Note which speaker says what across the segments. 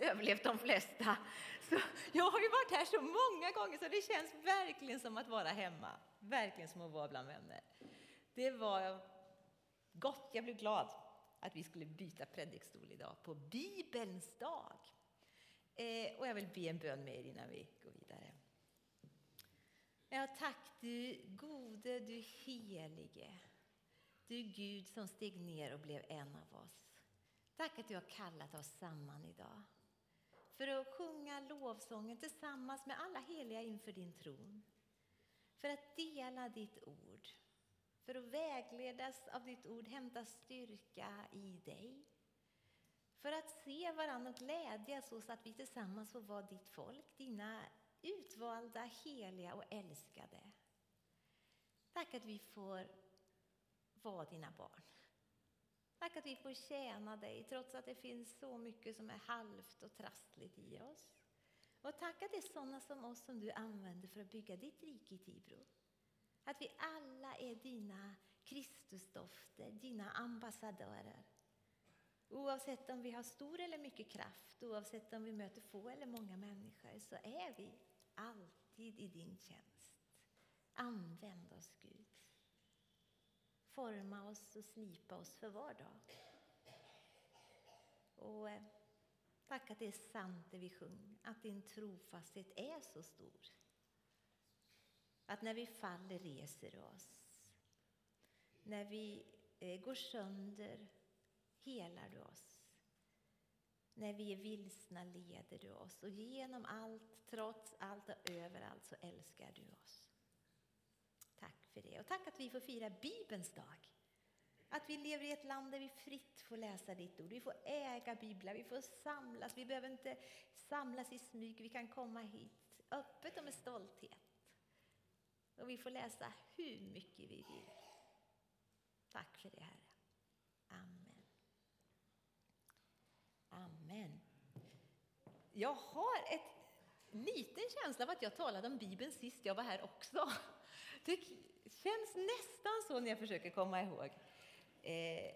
Speaker 1: överlevt de flesta. Så jag har ju varit här så många gånger så det känns verkligen som att vara hemma. Verkligen som att vara bland vänner. Det var gott, jag blev glad att vi skulle byta predikstol idag på Bibelns dag. Eh, och jag vill be en bön med er innan vi går vidare. Ja, tack du gode, du helige, du Gud som steg ner och blev en av oss. Tack att du har kallat oss samman idag för att sjunga lovsången tillsammans med alla heliga inför din tron. För att dela ditt ord, för att vägledas av ditt ord, hämta styrka i dig. För att se varandra och glädjas så att vi tillsammans får vara ditt folk, dina utvalda, heliga och älskade. Tack att vi får vara dina barn. Tack att vi får tjäna dig trots att det finns så mycket som är halvt och trassligt i oss. Och tack att det är sådana som oss som du använder för att bygga ditt rike i Tibro. Att vi alla är dina Kristusdofter, dina ambassadörer. Oavsett om vi har stor eller mycket kraft, oavsett om vi möter få eller många människor, så är vi alltid i din tjänst. Använd oss, Gud. Forma oss och slipa oss för var dag. Och eh, tack att det är sant det vi sjunger, att din trofasthet är så stor. Att när vi faller reser du oss. När vi eh, går sönder helar du oss. När vi är vilsna leder du oss och genom allt, trots allt och överallt så älskar du oss. Tack för det och tack att vi får fira Bibelns dag. Att vi lever i ett land där vi fritt får läsa ditt ord. Vi får äga biblar, vi får samlas. Vi behöver inte samlas i smyg. Vi kan komma hit öppet och med stolthet. Och vi får läsa hur mycket vi vill. Tack för det, Herre. Amen. Amen. Jag har ett liten känsla av att jag talade om Bibeln sist jag var här också. Det känns nästan så när jag försöker komma ihåg. Eh,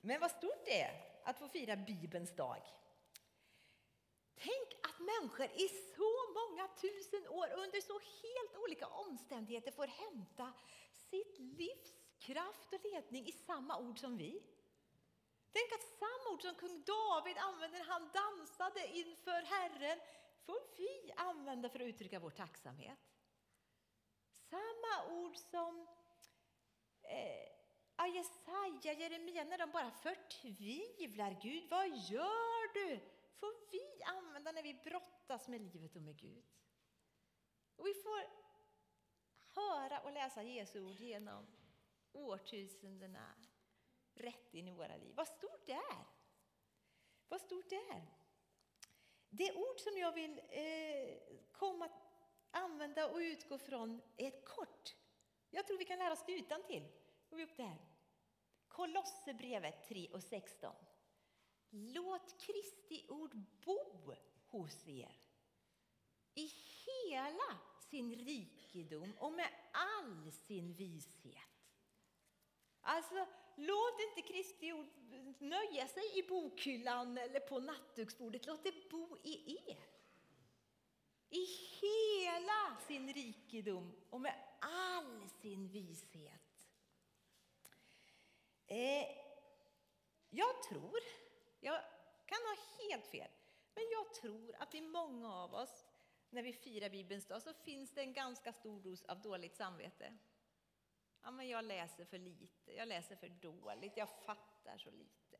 Speaker 1: men vad stort det är att få fira Bibelns dag. Tänk att människor i så många tusen år under så helt olika omständigheter får hämta sitt livs kraft och ledning i samma ord som vi. Tänk att samma ord som kung David använde när han dansade inför Herren får vi använda för att uttrycka vår tacksamhet. Samma ord som eh, Jesaja, Jeremia, när de bara förtvivlar. Gud, vad gör du? får vi använda när vi brottas med livet och med Gud. Och vi får höra och läsa Jesu ord genom årtusendena rätt in i våra liv. Vad stort det är! Vad stort det är! Det ord som jag vill eh, komma använda och utgå från är ett kort. Jag tror vi kan lära oss det utan till. vi upp det här. Kolosserbrevet 3 och 16. Låt Kristi ord bo hos er i hela sin rikedom och med all sin vishet. Alltså, låt inte Kristi ord nöja sig i bokhyllan eller på nattduksbordet. Låt det bo i er. I hela sin rikedom och med all sin vishet. Eh, jag tror, jag kan ha helt fel, men jag tror att i många av oss när vi firar Bibelns dag så finns det en ganska stor dos av dåligt samvete. Ja, men jag läser för lite, jag läser för dåligt, jag fattar så lite.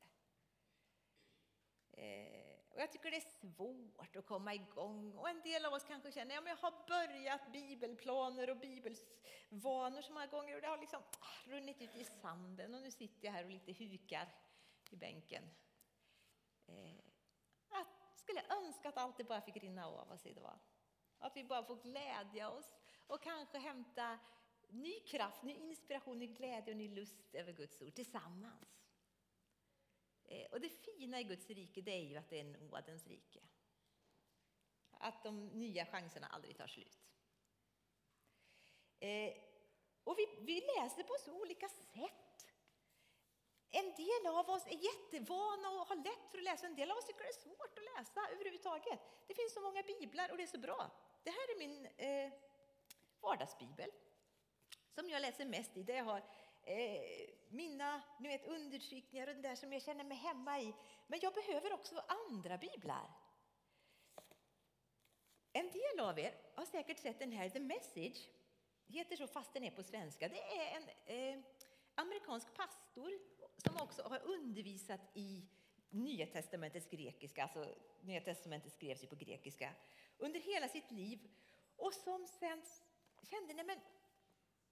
Speaker 1: Eh, och jag tycker det är svårt att komma igång. Och en del av oss kanske känner att men jag har börjat bibelplaner och bibelvanor så många gånger och det har liksom ah, runnit ut i sanden och nu sitter jag här och lite hukar i bänken. Eh, jag skulle önska att allt det bara fick rinna av oss idag. Att vi bara får glädja oss och kanske hämta ny kraft, ny inspiration, ny glädje och ny lust över Guds ord tillsammans. Eh, och det fina i Guds rike det är ju att det är nådens rike. Att de nya chanserna aldrig tar slut. Eh, och vi, vi läser på så olika sätt. En del av oss är jättevana och har lätt för att läsa, en del av oss tycker det är svårt att läsa. överhuvudtaget. Det finns så många biblar och det är så bra. Det här är min eh, vardagsbibel som jag läser mest i. Där jag har eh, mina ni vet, understrykningar och det där som jag känner mig hemma i. Men jag behöver också andra biblar. En del av er har säkert sett den här The Message. heter så fast den är på svenska. Det är en eh, amerikansk pastor som också har undervisat i Nya testamentets grekiska, alltså Nya testamentet skrevs ju på grekiska, under hela sitt liv och som sen kände, nej men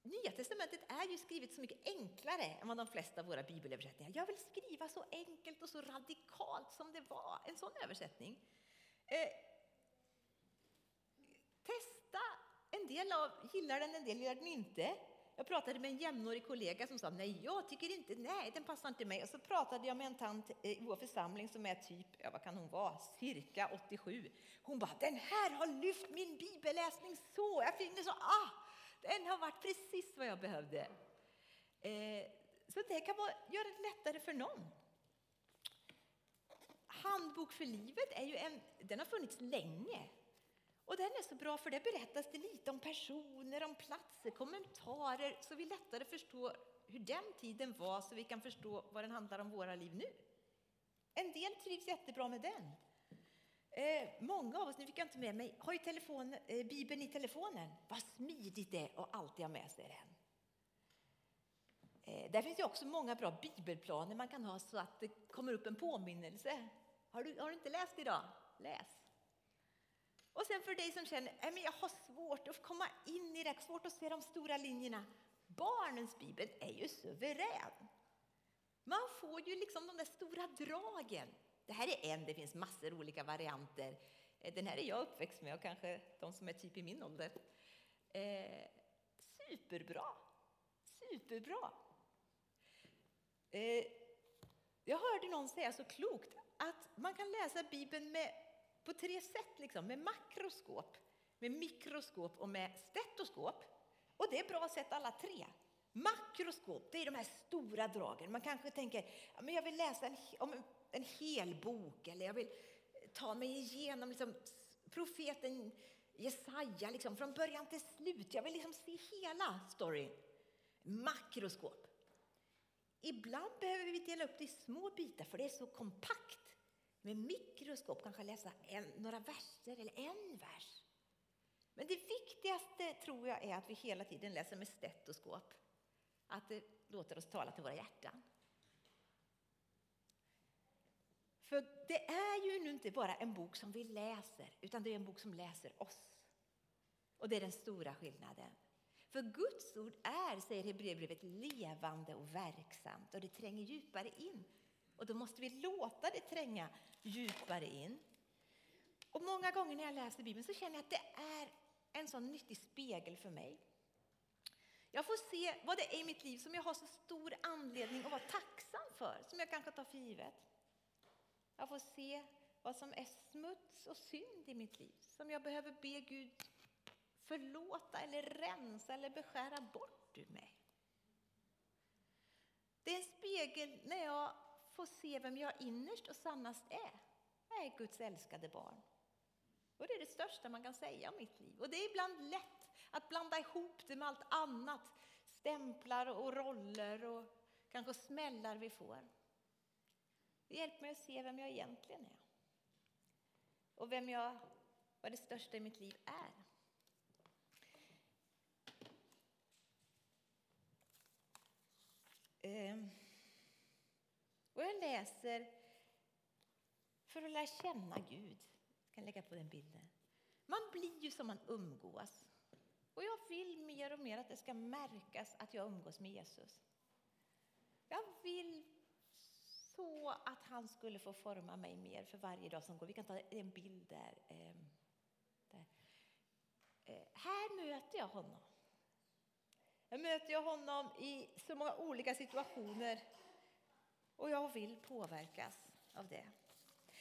Speaker 1: Nya testamentet är ju skrivet så mycket enklare än vad de flesta av våra bibelöversättningar. Jag vill skriva så enkelt och så radikalt som det var, en sån översättning. Eh, testa, en del av gillar den, en del gillar den inte. Jag pratade med en jämnårig kollega som sa nej, jag tycker inte, nej, den passar inte mig. Och så pratade jag med en tant i vår församling som är typ, ja vad kan hon vara, cirka 87. Hon bara, den här har lyft min bibelläsning så, jag finner så, ah, den har varit precis vad jag behövde. Eh, så det kan vara, göra det lättare för någon. Handbok för livet är ju en, den har funnits länge. Och den är så bra för det berättas det lite om personer, om platser, kommentarer så vi lättare förstår hur den tiden var så vi kan förstå vad den handlar om våra liv nu. En del trivs jättebra med den. Eh, många av oss, nu fick jag inte med mig, har ju telefon, eh, Bibeln i telefonen. Vad smidigt det är att alltid ha med sig den. Eh, där finns ju också många bra bibelplaner man kan ha så att det kommer upp en påminnelse. Har du, har du inte läst idag? Läs! Och sen för dig som känner att jag har svårt att komma in i det, svårt att se de stora linjerna. Barnens bibel är ju suverän. Man får ju liksom de där stora dragen. Det här är en, det finns massor olika varianter. Eh, den här är jag uppväxt med och kanske de som är typ i min ålder. Eh, superbra! Superbra! Eh, jag hörde någon säga så klokt att man kan läsa Bibeln med på tre sätt, liksom, med makroskop, med mikroskop och med stetoskop. Och det är bra sätt alla tre. Makroskop, det är de här stora dragen. Man kanske tänker, men jag vill läsa en, om en, hel bok eller jag vill ta mig igenom liksom, profeten Jesaja liksom, från början till slut. Jag vill liksom se hela storyn. Makroskop. Ibland behöver vi dela upp det i små bitar för det är så kompakt med mikroskop kanske läsa en, några verser eller en vers. Men det viktigaste tror jag är att vi hela tiden läser med stetoskop. Att det låter oss tala till våra hjärtan. För det är ju nu inte bara en bok som vi läser, utan det är en bok som läser oss. Och det är den stora skillnaden. För Guds ord är, säger Hebreerbrevet, levande och verksamt och det tränger djupare in. Och då måste vi låta det tränga djupare in. Och många gånger när jag läser Bibeln så känner jag att det är en sån nyttig spegel för mig. Jag får se vad det är i mitt liv som jag har så stor anledning att vara tacksam för, som jag kanske tar för givet. Jag får se vad som är smuts och synd i mitt liv, som jag behöver be Gud förlåta eller rensa eller beskära bort ur mig. Det är en spegel när jag får se vem jag innerst och sannast är. Jag är Guds älskade barn. Och det är det största man kan säga om mitt liv. Och det är ibland lätt att blanda ihop det med allt annat. Stämplar och roller och kanske smällar vi får. Det hjälper mig att se vem jag egentligen är. Och vem jag, vad det största i mitt liv är. Ehm. Och jag läser för att lära känna Gud. Jag kan lägga på den bilden. Man blir ju som man umgås. Och jag vill mer och mer att det ska märkas att jag umgås med Jesus. Jag vill så att han skulle få forma mig mer för varje dag som går. Vi kan ta en bild där. Ehm, där. Eh, här möter jag honom. Jag möter jag honom i så många olika situationer och jag vill påverkas av det.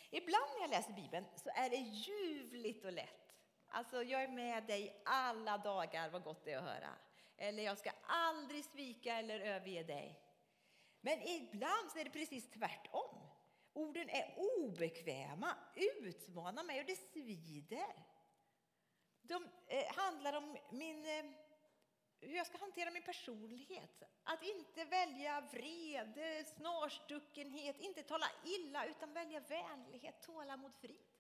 Speaker 1: Ibland när jag läser Bibeln så är det ljuvligt och lätt. Alltså, jag är med dig alla dagar, vad gott det är att höra. Eller jag ska aldrig svika eller överge dig. Men ibland så är det precis tvärtom. Orden är obekväma, utmanar mig och det svider. De eh, handlar om min, eh, hur jag ska hantera min personlighet. Att inte välja vrede, snarstuckenhet, inte tala illa utan välja vänlighet, tålamod, frid.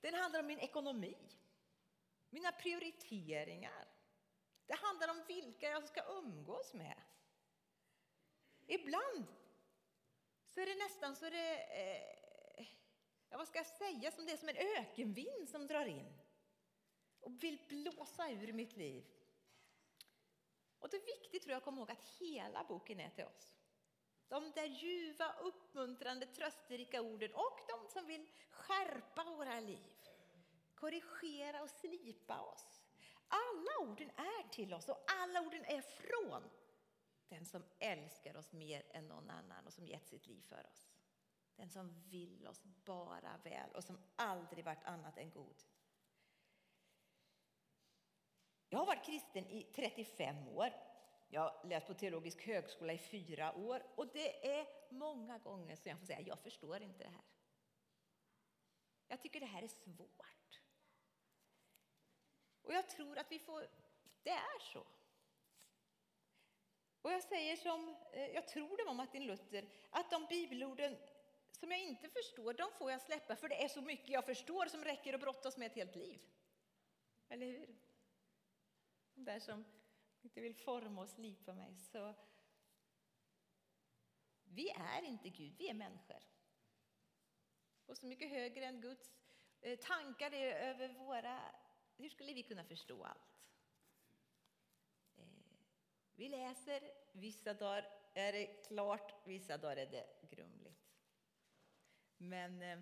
Speaker 1: Den handlar om min ekonomi, mina prioriteringar. Det handlar om vilka jag ska umgås med. Ibland så är det nästan så det, eh, ja, vad ska jag säga, som det är som en ökenvind som drar in och vill blåsa ur mitt liv. Och det är viktigt tror jag att komma ihåg att hela boken är till oss. De där ljuva, uppmuntrande, trösterika orden och de som vill skärpa våra liv, korrigera och slipa oss. Alla orden är till oss och alla orden är från den som älskar oss mer än någon annan och som gett sitt liv för oss. Den som vill oss bara väl och som aldrig varit annat än god. Jag har varit kristen i 35 år. Jag har läst på teologisk högskola i fyra år och det är många gånger som jag får säga jag förstår inte det här. Jag tycker det här är svårt. Och jag tror att vi får, det är så. Och jag säger som, eh, jag tror det var Martin Luther, att de bibelorden som jag inte förstår, de får jag släppa för det är så mycket jag förstår som räcker att brottas med ett helt liv. Eller hur? De där som inte vill forma och slipa mig. Så vi är inte Gud, vi är människor. Och så mycket högre än Guds eh, tankar är över våra... Hur skulle vi kunna förstå allt? Vi läser, vissa dagar är det klart, vissa dagar är det grumligt. Men eh,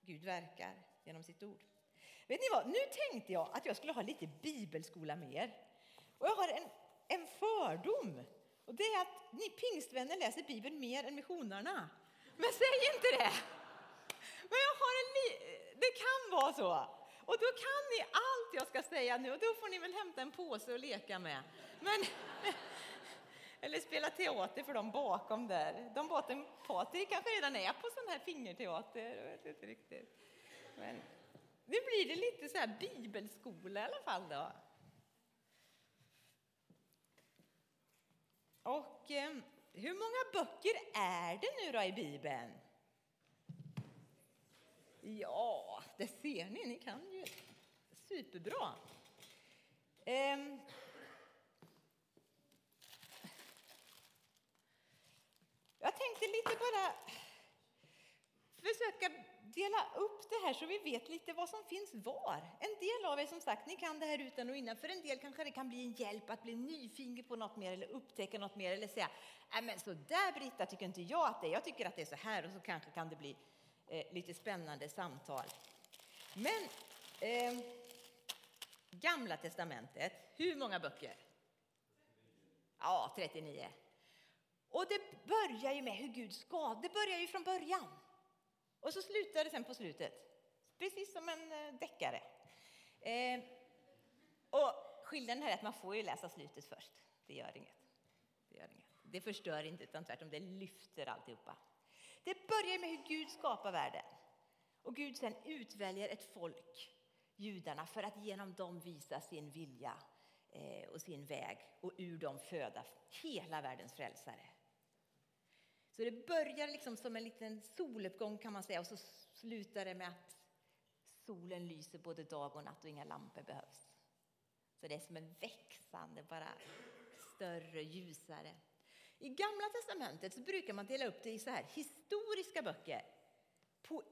Speaker 1: Gud verkar genom sitt ord. Vet ni vad? Nu tänkte jag att jag skulle ha lite bibelskola med er. Och jag har en, en fördom. Och det är att ni pingstvänner läser Bibeln mer än missionarna. Men säg inte det! Men jag har en det kan vara så. Och då kan ni allt jag ska säga nu och då får ni väl hämta en påse och leka med. Men, eller spela teater för de bakom där. De bakom Patrik kanske redan är på sån här fingerteater. Jag vet inte riktigt. Men nu blir det lite så här bibelskola i alla fall då. Och eh, hur många böcker är det nu då i Bibeln? Ja, det ser ni, ni kan ju superbra. Ehm. Jag tänkte lite bara försöka dela upp det här så vi vet lite vad som finns var. En del av er som sagt, ni kan det här utan och innan. För en del kanske det kan bli en hjälp att bli nyfiken på något mer eller upptäcka något mer eller säga, nej men så där Britta tycker inte jag att det är. Jag tycker att det är så här och så kanske kan det bli eh, lite spännande samtal. Men eh, Gamla testamentet, hur många böcker? Ja, 39. Och det börjar ju med hur Gud skapade. Det börjar ju från början. Och så slutar det sen på slutet. Precis som en eh, deckare. Eh, och skillnaden här är att man får ju läsa slutet först. Det gör inget. Det, gör inget. det förstör inte, utan tvärtom, det lyfter alltihopa. Det börjar med hur Gud skapar världen. Och Gud sen utväljer ett folk, judarna, för att genom dem visa sin vilja eh, och sin väg och ur dem föda hela världens frälsare. Så det börjar liksom som en liten soluppgång kan man säga och så slutar det med att solen lyser både dag och natt och inga lampor behövs. Så det är som en växande, bara större, ljusare. I Gamla testamentet så brukar man dela upp det i så här historiska böcker, po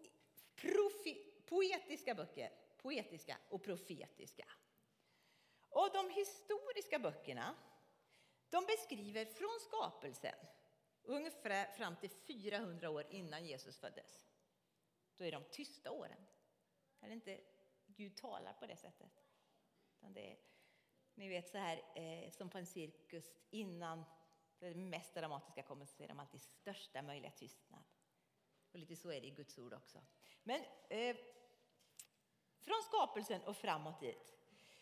Speaker 1: profi, poetiska böcker, poetiska och profetiska. Och de historiska böckerna de beskriver från skapelsen ungefär fram till 400 år innan Jesus föddes. Då är de tysta åren. Är inte Gud talar på det sättet. det är, ni vet så här eh, som på en cirkus innan det mest dramatiska kommer så är de alltid största möjliga tystnad. Och lite så är det i Guds ord också. Men eh, från skapelsen och framåt dit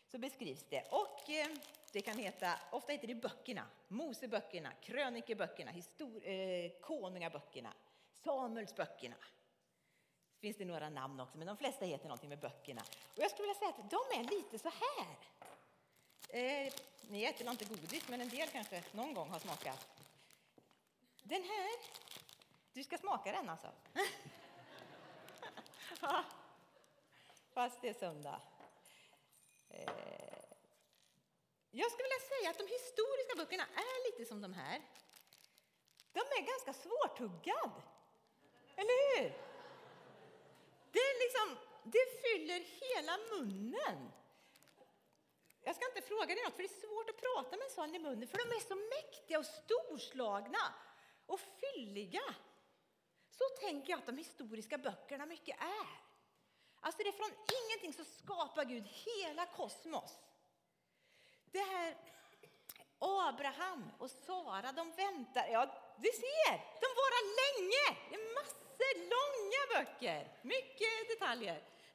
Speaker 1: så beskrivs det. Och eh, det kan heta, ofta heter det böckerna, Moseböckerna, krönikeböckerna, histor- eh, konungaböckerna, Samuelsböckerna. finns det några namn också, men de flesta heter någonting med böckerna. Och jag skulle vilja säga att de är lite så här. Eh, ni äter inte godis, men en del kanske någon gång har smakat. Den här, du ska smaka den alltså. Fast det är söndag. Eh, jag skulle vilja säga att de historiska böckerna är lite som de här. De är ganska svårtuggad. Eller hur? Det, är liksom, det fyller hela munnen. Jag ska inte fråga dig något, för det är svårt att prata med en sån i munnen, för de är så mäktiga och storslagna och fylliga. Så tänker jag att de historiska böckerna mycket är. Alltså det är från ingenting så skapar Gud hela kosmos. Det här Abraham och Sara, de väntar. Ja, du ser, de varar länge. Det är massor långa böcker, mycket detaljer.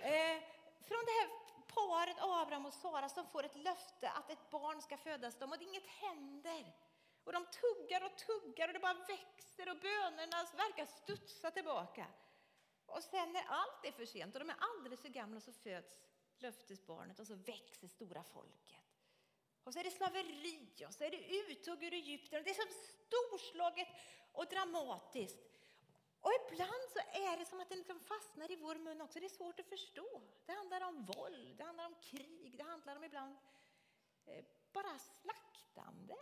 Speaker 1: eh, från det här paret Abraham och Sara som får ett löfte att ett barn ska födas dem och inget händer. Och de tuggar och tuggar och det bara växer och bönerna verkar studsa tillbaka. Och sen när allt är för sent och de är alldeles för gamla så föds löftesbarnet och så växer stora folket. Och så är det slaveri och så är det uttåg ur Egypten. Det är så storslaget och dramatiskt. Och ibland så är det som att det liksom fastnar i vår mun också. Det är svårt att förstå. Det handlar om våld, det handlar om krig, det handlar om ibland eh, bara slaktande.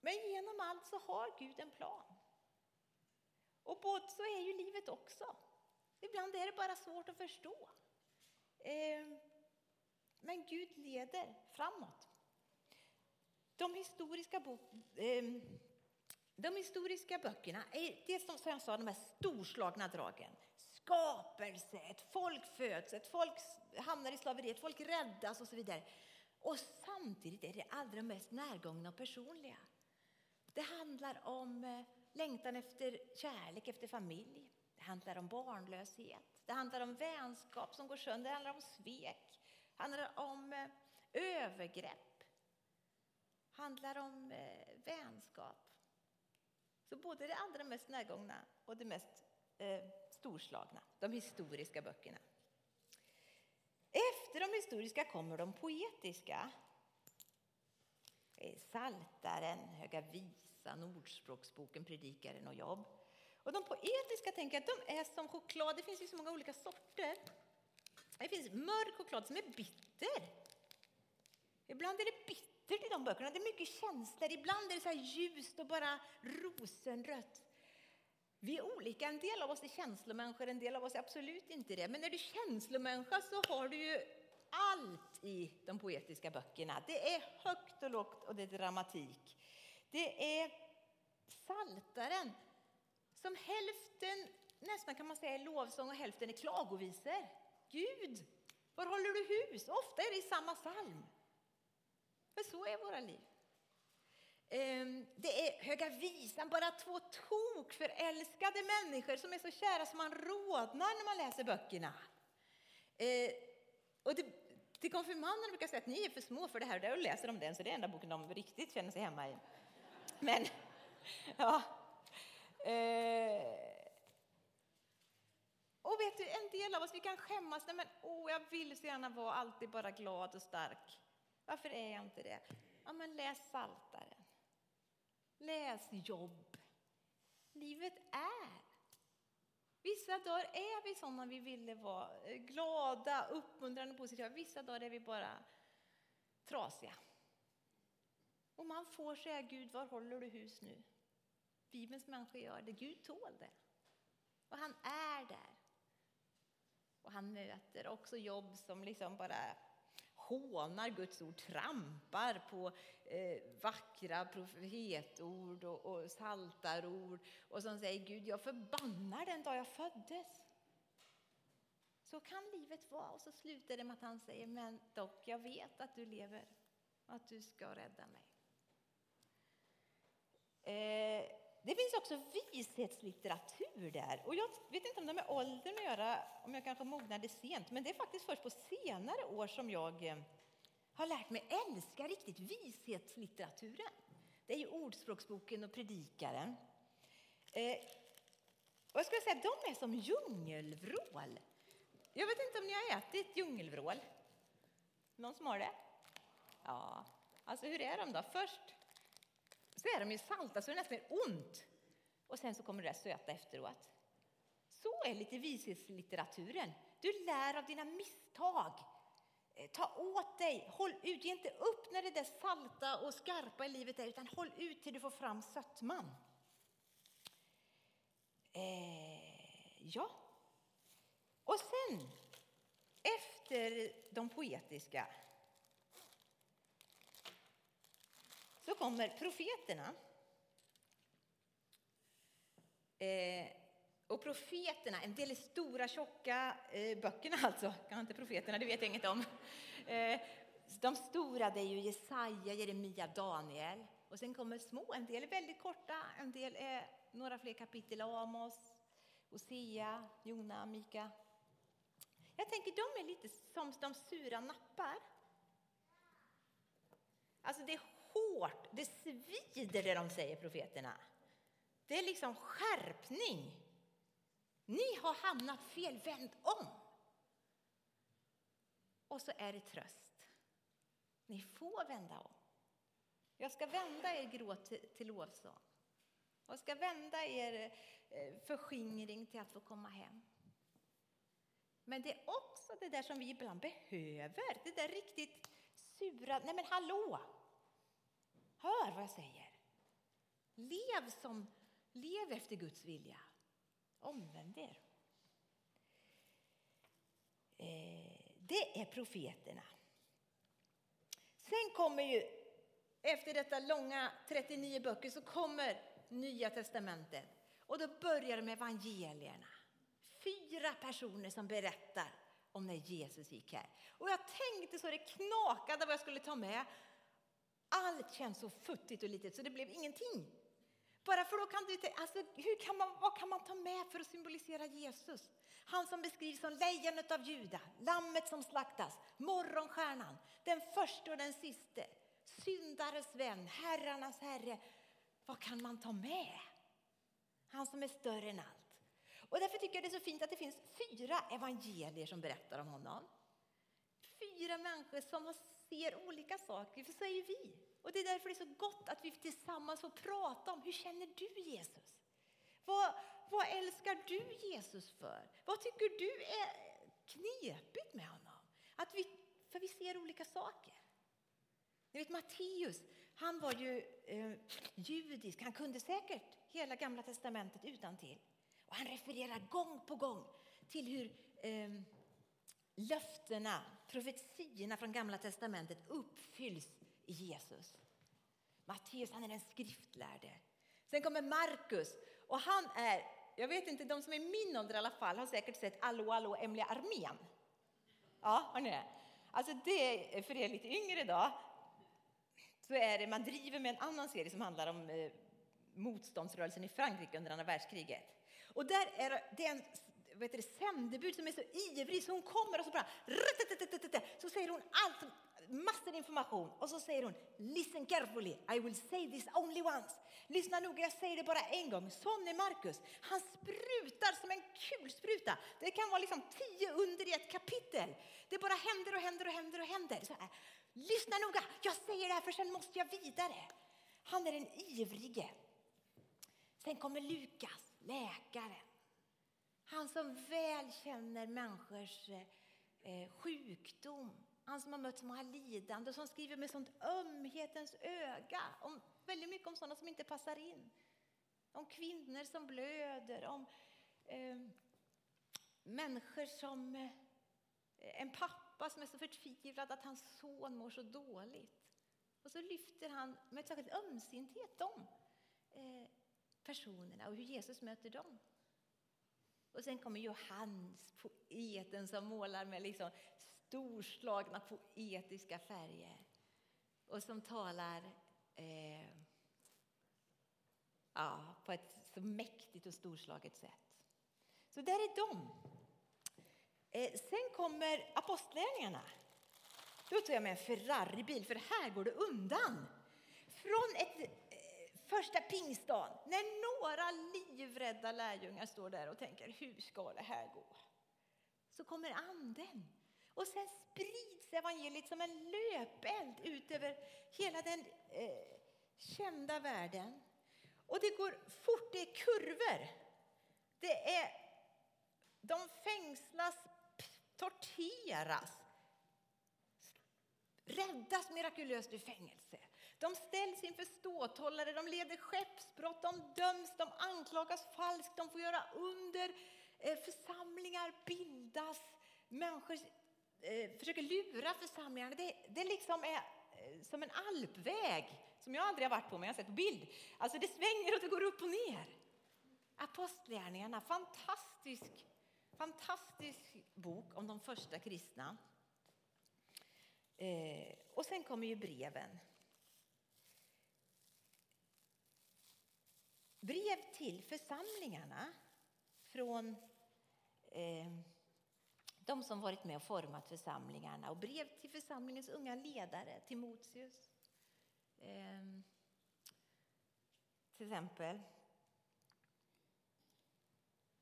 Speaker 1: Men genom allt så har Gud en plan. Och både så är ju livet också. Ibland är det bara svårt att förstå. Eh, men Gud leder framåt. De historiska, bok, eh, de historiska böckerna är det som, jag sa, de här storslagna dragen. Skapelse, ett folk föds, ett folk hamnar i slaveri, ett folk räddas och så vidare. Och samtidigt är det allra mest närgångna och personliga. Det handlar om eh, längtan efter kärlek, efter familj. Det handlar om barnlöshet. Det handlar om vänskap som går sönder. Det handlar om svek. Det handlar om eh, övergrepp. Det handlar om eh, vänskap. Så både det allra mest närgångna och det mest eh, storslagna, de historiska böckerna. Efter de historiska kommer de poetiska. Saltaren, Höga visan, Ordspråksboken, Predikaren och Jobb. Och de poetiska tänker att de är som choklad. Det finns ju så många olika sorter. Det finns mörk choklad som är bitter. Ibland är det bittert i de böckerna. Det är mycket känslor. Ibland är det så här ljust och bara rosenrött. Vi är olika. En del av oss är känslomänniskor, en del av oss är absolut inte det. Men när du är känslomänniska så har du ju allt i de poetiska böckerna. Det är högt och lågt och det är dramatik. Det är Saltaren som hälften nästan kan man säga är lovsång och hälften är klagovisor. Gud, var håller du hus? Ofta är det i samma psalm. För så är våra liv. Ehm, det är Höga visan, bara två tokförälskade människor som är så kära som man rodnar när man läser böckerna. Ehm, och det, till konfirmanderna brukar jag säga att ni är för små för det här, och läser de den, så det är enda boken de riktigt känner sig hemma i. Men, ja. Ehm, och vet du, en del av oss vi kan skämmas. Nej, men, oh, jag vill så gärna vara alltid bara glad och stark. Varför är jag inte det? Ja, men läs Saltaren. Läs Jobb. Livet är. Vissa dagar är vi sådana vi ville vara. Eh, glada, uppmuntrande, positiva. Vissa dagar är vi bara trasiga. Och man får säga Gud, var håller du hus nu? Bibelns människor gör det. Gud tål det. Och han är där. Och han möter också jobb som liksom bara hånar Guds ord, trampar på eh, vackra profetord och, och saltarord och som säger Gud, jag förbannar den dag jag föddes. Så kan livet vara och så slutar det med att han säger, men dock, jag vet att du lever och att du ska rädda mig. Eh, det finns också vishetslitteratur där. Och jag vet inte om det har med åldern att göra, om jag kanske mognade sent, men det är faktiskt först på senare år som jag eh, har lärt mig älska riktigt vishetslitteraturen. Det är ju Ordspråksboken och Predikaren. Eh, och jag skulle säga de är som djungelvrål. Jag vet inte om ni har ätit djungelvrål? Någon som har det? Ja, alltså hur är de då? Först så är de ju salta så det nästan ont. Och sen så kommer det söta efteråt. Så är lite vishetslitteraturen. Du lär av dina misstag. Eh, ta åt dig, håll ut, ge inte upp när det där salta och skarpa i livet är, utan håll ut till du får fram sötman. Eh, ja. Och sen, efter de poetiska, så kommer profeterna. Eh, och profeterna, en del stora tjocka eh, böckerna alltså, kan inte profeterna, det vet jag inget om. Eh, de stora det är ju Jesaja, Jeremia, Daniel. Och sen kommer små, en del är väldigt korta, en del är några fler kapitel, Amos, Hosea, Jona, Mika. Jag tänker de är lite som de sura nappar. Alltså det är hårt, det svider det de säger profeterna. Det är liksom skärpning. Ni har hamnat fel, vänd om! Och så är det tröst. Ni får vända om. Jag ska vända er gråt till, lovsång. Jag ska vända er eh, förskingring till att få komma hem. Men det är också det där som vi ibland behöver. Det där riktigt sura. Nej men hallå! Hör vad jag säger. Lev, som, lev efter Guds vilja. Omvänd er. Eh, det är profeterna. Sen kommer ju, efter detta långa 39 böcker, så kommer Nya testamentet. Och då börjar det med evangelierna. Fyra personer som berättar om när Jesus gick här. Och jag tänkte så det knakade vad jag skulle ta med. Allt känns så futtigt och litet så det blev ingenting. Bara för då kan du alltså, hur kan man, vad kan man ta med för att symbolisera Jesus? Han som beskrivs som lejonet av Juda, lammet som slaktas, morgonstjärnan, den första och den siste, syndares vän, herrarnas herre. Vad kan man ta med? Han som är större än allt. Och därför tycker jag det är så fint att det finns fyra evangelier som berättar om honom. Fyra människor som ser olika saker, för så är ju vi. Och det är därför det är så gott att vi tillsammans får prata om hur känner du Jesus? Vad, vad älskar du Jesus för? Vad tycker du är knepigt med honom? Att vi, för vi ser olika saker. Ni vet Matteus, han var ju eh, judisk, han kunde säkert hela gamla testamentet utan till. Och han refererar gång på gång till hur eh, löftena, profetiorna från gamla testamentet uppfylls i Jesus. Matteus han är den skriftlärde. Sen kommer Markus och han är, jag vet inte, de som är min ålder i alla fall har säkert sett Allo Allo Emily Armén. Ja, har ni det? Alltså det, för er lite yngre då, så är det, man driver med en annan serie som handlar om eh, motståndsrörelsen i Frankrike under andra världskriget. Och där är det en vad heter det, sändebud som är så ivrig så hon kommer och så bara så säger hon allt, massor information och så säger hon Listen carefully, I will say this only once. Lyssna noga, jag säger det bara en gång. Sån är Markus. Han sprutar som en kulspruta. Det kan vara liksom tio under i ett kapitel. Det bara händer och händer och händer och händer. Så här. Lyssna noga, jag säger det här för sen måste jag vidare. Han är den ivrige. Sen kommer Lukas, läkaren. Han som väl känner människors eh, eh, sjukdom. Han som har mött så många lidande och som skriver med sånt ömhetens öga om, väldigt mycket om sådana som inte passar in. Om kvinnor som blöder, om eh, människor som eh, en pappa som är så förtvivlad att hans son mår så dåligt. Och så lyfter han med ett särskilt ömsinthet de eh, personerna och hur Jesus möter dem. Och sen kommer Johannes, poeten som målar med liksom storslagna poetiska färger och som talar eh, ja, på ett så mäktigt och storslaget sätt. Så där är de. Eh, sen kommer apostlärningarna. Då tar jag med en Ferraribil, för här går det undan. Från ett eh, första pingstdagen, när några livrädda lärjungar står där och tänker hur ska det här gå? Så kommer anden. Och sen sprids evangeliet som en löpeld ut över hela den eh, kända världen. Och det går fort, det är kurvor. Det är, de fängslas, torteras, räddas mirakulöst ur fängelse. De ställs inför ståthållare, de leder skeppsbrott, de döms, de anklagas falskt, de får göra under, eh, församlingar bildas, människor Eh, försöker lura församlingarna. Det, det liksom är eh, som en alpväg som jag aldrig har varit på, men jag har sett på bild. Alltså det svänger och det går upp och ner. Apostlagärningarna, fantastisk, fantastisk bok om de första kristna. Eh, och sen kommer ju breven. Brev till församlingarna från eh, de som varit med och format församlingarna och brev till församlingens unga ledare, Timoteus. Eh, till exempel.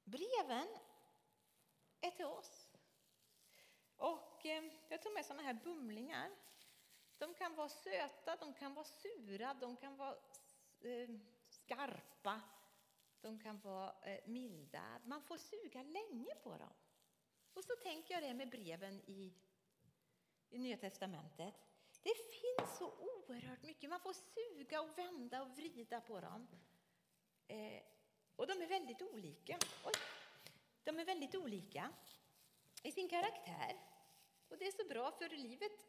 Speaker 1: Breven är till oss. Och eh, jag tog med såna här bumlingar. De kan vara söta, de kan vara sura, de kan vara eh, skarpa, de kan vara eh, milda. Man får suga länge på dem. Och så tänker jag det med breven i, i Nya testamentet. Det finns så oerhört mycket. Man får suga och vända och vrida på dem. Eh, och de är väldigt olika. Oj. De är väldigt olika i sin karaktär. Och det är så bra för livet.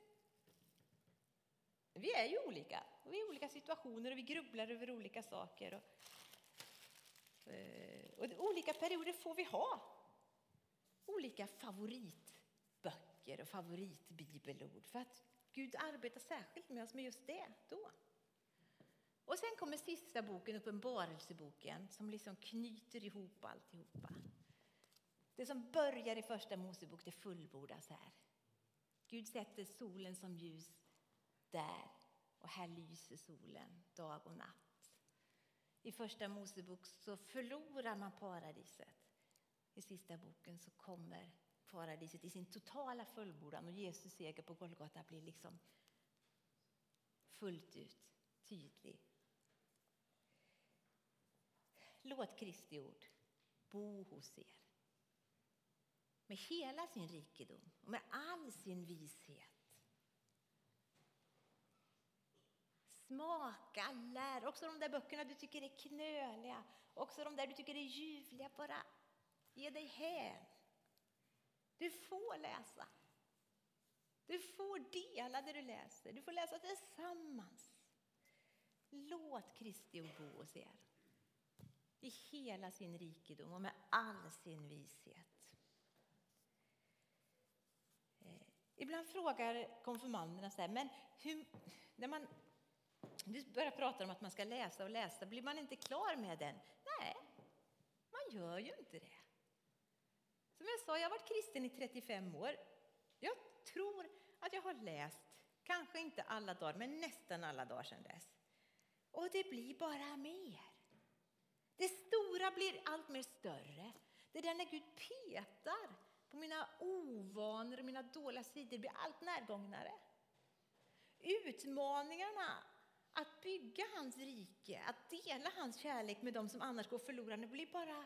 Speaker 1: Vi är ju olika. Vi är i olika situationer och vi grubblar över olika saker. Och, eh, och olika perioder får vi ha. Olika favoritböcker och favoritbibelord. För att Gud arbetar särskilt med oss med just det då. Och sen kommer sista boken, Uppenbarelseboken, som liksom knyter ihop alltihopa. Det som börjar i Första Mosebok, det fullbordas här. Gud sätter solen som ljus där och här lyser solen dag och natt. I Första Mosebok så förlorar man paradiset. I sista boken så kommer paradiset i sin totala fullbordan och Jesus seger på Golgata blir liksom fullt ut tydlig. Låt Kristi ord bo hos er med hela sin rikedom och med all sin vishet. Smaka, lär. Också de där böckerna du tycker är knöliga, också de där du tycker är ljuvliga. Bara ge dig hän. Du får läsa. Du får dela det du läser. Du får läsa tillsammans. Låt Kristi ord bo hos er i hela sin rikedom och med all sin vishet. Eh, ibland frågar konfirmanderna så här, men hur, när man du börjar prata om att man ska läsa och läsa, blir man inte klar med den? Nej, man gör ju inte det. Som jag sa, jag har varit kristen i 35 år. Jag tror att jag har läst, kanske inte alla dagar, men nästan alla dagar sedan dess. Och det blir bara mer. Det stora blir allt mer större. Det där när Gud petar på mina ovanor och mina dåliga sidor blir allt närgångnare. Utmaningarna att bygga hans rike, att dela hans kärlek med dem som annars går förlorade blir bara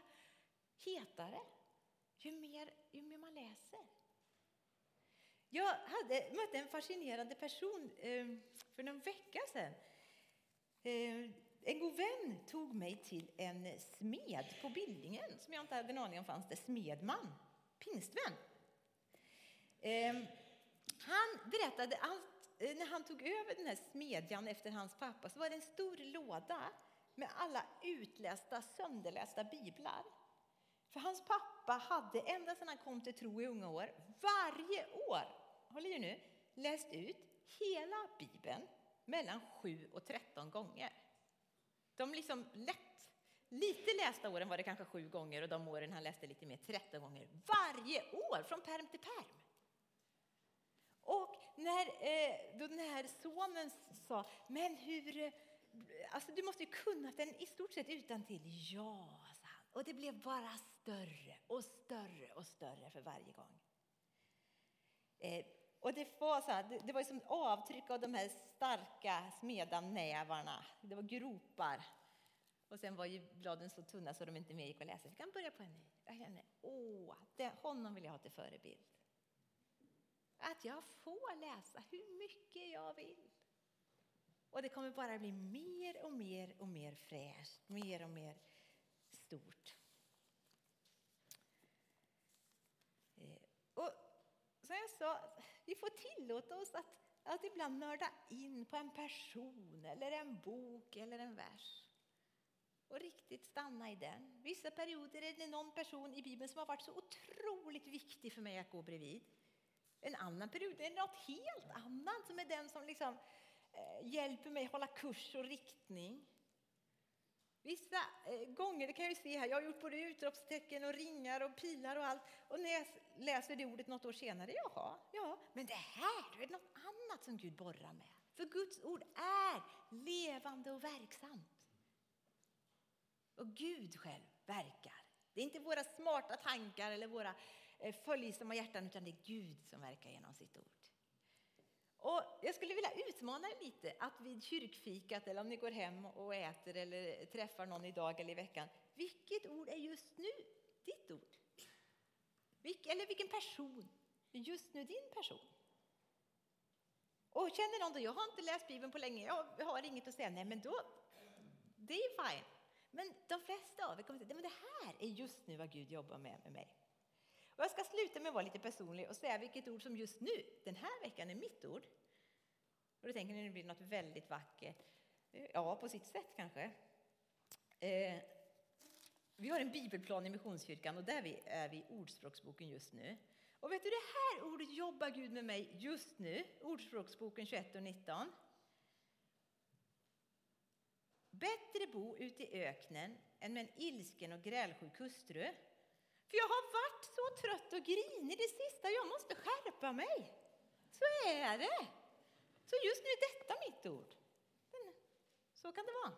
Speaker 1: hetare ju mer, ju mer man läser. Jag hade, mötte en fascinerande person eh, för någon vecka sedan. Eh, en god vän tog mig till en smed på Billingen som jag inte hade en aning om fanns det. Smedman, pingstvän. Ehm, han berättade att eh, när han tog över den här smedjan efter hans pappa så var det en stor låda med alla utlästa, sönderlästa biblar. För hans pappa hade ända sedan han kom till tro i unga år varje år, håll i nu, läst ut hela Bibeln mellan 7 och 13 gånger. De liksom lätt lite lästa åren var det kanske sju gånger och de åren han läste lite mer, 13 gånger. Varje år, från perm till perm. Och när, eh, då den här sonen sa, men hur, eh, alltså du måste ju kunna den i stort sett utan till. Ja. Och det blev bara större och större och större för varje gång. Eh, och det var, så här, det var som avtryck av de här starka smedanävarna. Det var gropar. Och sen var ju bladen så tunna så de inte mer gick att läsa. Vi kan börja på en ny. Jag kände, åh, det, honom vill jag ha till förebild. Att jag får läsa hur mycket jag vill. Och det kommer bara bli mer och mer och mer fräscht, mer och mer stort. Eh, och som jag sa, vi får tillåta oss att, att ibland nörda in på en person eller en bok eller en vers och riktigt stanna i den. Vissa perioder är det någon person i Bibeln som har varit så otroligt viktig för mig att gå bredvid. En annan period är det något helt annat som är den som liksom, eh, hjälper mig hålla kurs och riktning. Vissa eh, gånger, det kan jag ju se här, jag har gjort både utropstecken och ringar och pilar och allt. Och när jag läser det ordet något år senare, jaha, ja, men det här är något annat som Gud borrar med. För Guds ord är levande och verksamt. Och Gud själv verkar. Det är inte våra smarta tankar eller våra eh, följsamma hjärtan, utan det är Gud som verkar genom sitt ord. Och jag skulle vilja utmana er lite att vid kyrkfikat eller om ni går hem och äter eller träffar någon idag eller i veckan. Vilket ord är just nu ditt ord? Vilk, eller vilken person är just nu din person? Och känner någon då, jag har inte läst Bibeln på länge, jag har inget att säga, nej men då, det är fine. Men de flesta av er kommer säga, säga, det här är just nu vad Gud jobbar med med mig. Och jag ska sluta med att vara lite personlig och säga vilket ord som just nu, den här veckan, är mitt ord. Och då tänker ni att det blir något väldigt vackert. Eh, ja, på sitt sätt kanske. Eh, vi har en bibelplan i Missionskyrkan och där vi är vi i Ordspråksboken just nu. Och vet du, det här ordet jobbar Gud med mig just nu, Ordspråksboken 21 och 19. Bättre bo ute i öknen än med en ilsken och grälsjuk hustru. För jag har varit så trött och grinig det sista, jag måste skärpa mig. Så är det. Så just nu är detta mitt ord. Men så kan det vara.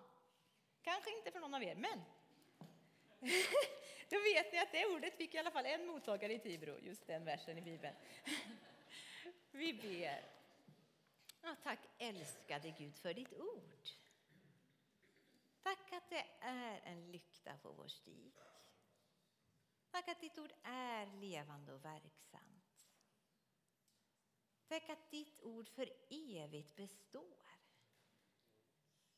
Speaker 1: Kanske inte för någon av er, men då vet ni att det ordet fick i alla fall en mottagare i Tibro, just den versen i Bibeln. Vi ber. Ja, tack älskade Gud för ditt ord. Tack att det är en lykta på vår stig. Tack att ditt ord är levande och verksamt. Tack att ditt ord för evigt består.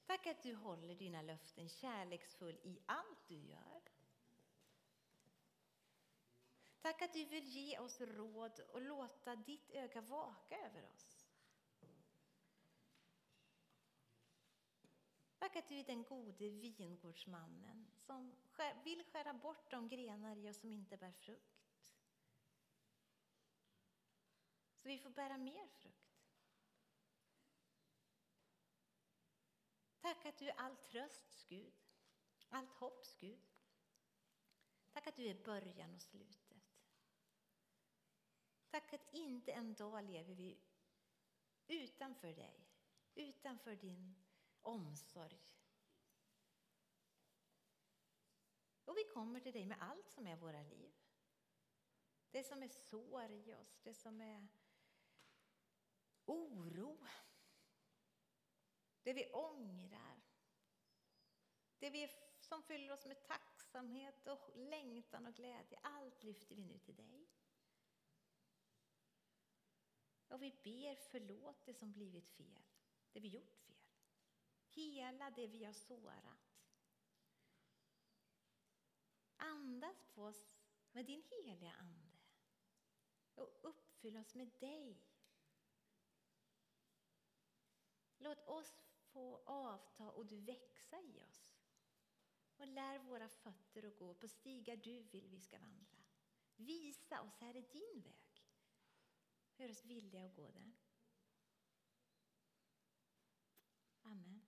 Speaker 1: Tack att du håller dina löften kärleksfull i allt du gör. Tack att du vill ge oss råd och låta ditt öga vaka över oss. Tack att du är den gode vingårdsmannen som vill skära bort de grenar i oss som inte bär frukt. Så vi får bära mer frukt. Tack att du är all trösts Gud, allt hopps Gud. Tack att du är början och slutet. Tack att inte en dag lever vi utanför dig, utanför din omsorg. Och vi kommer till dig med allt som är våra liv. Det som är sår i oss, det som är oro. Det vi ångrar. Det vi som fyller oss med tacksamhet och längtan och glädje. Allt lyfter vi nu till dig. Och vi ber förlåt det som blivit fel, det vi gjort fel Hela det vi har sårat. Andas på oss med din heliga Ande och uppfyll oss med dig. Låt oss få avta och du växa i oss. Och lär våra fötter att gå på stigar du vill vi ska vandra. Visa oss, här är din väg. Gör oss villiga att gå den. Amen.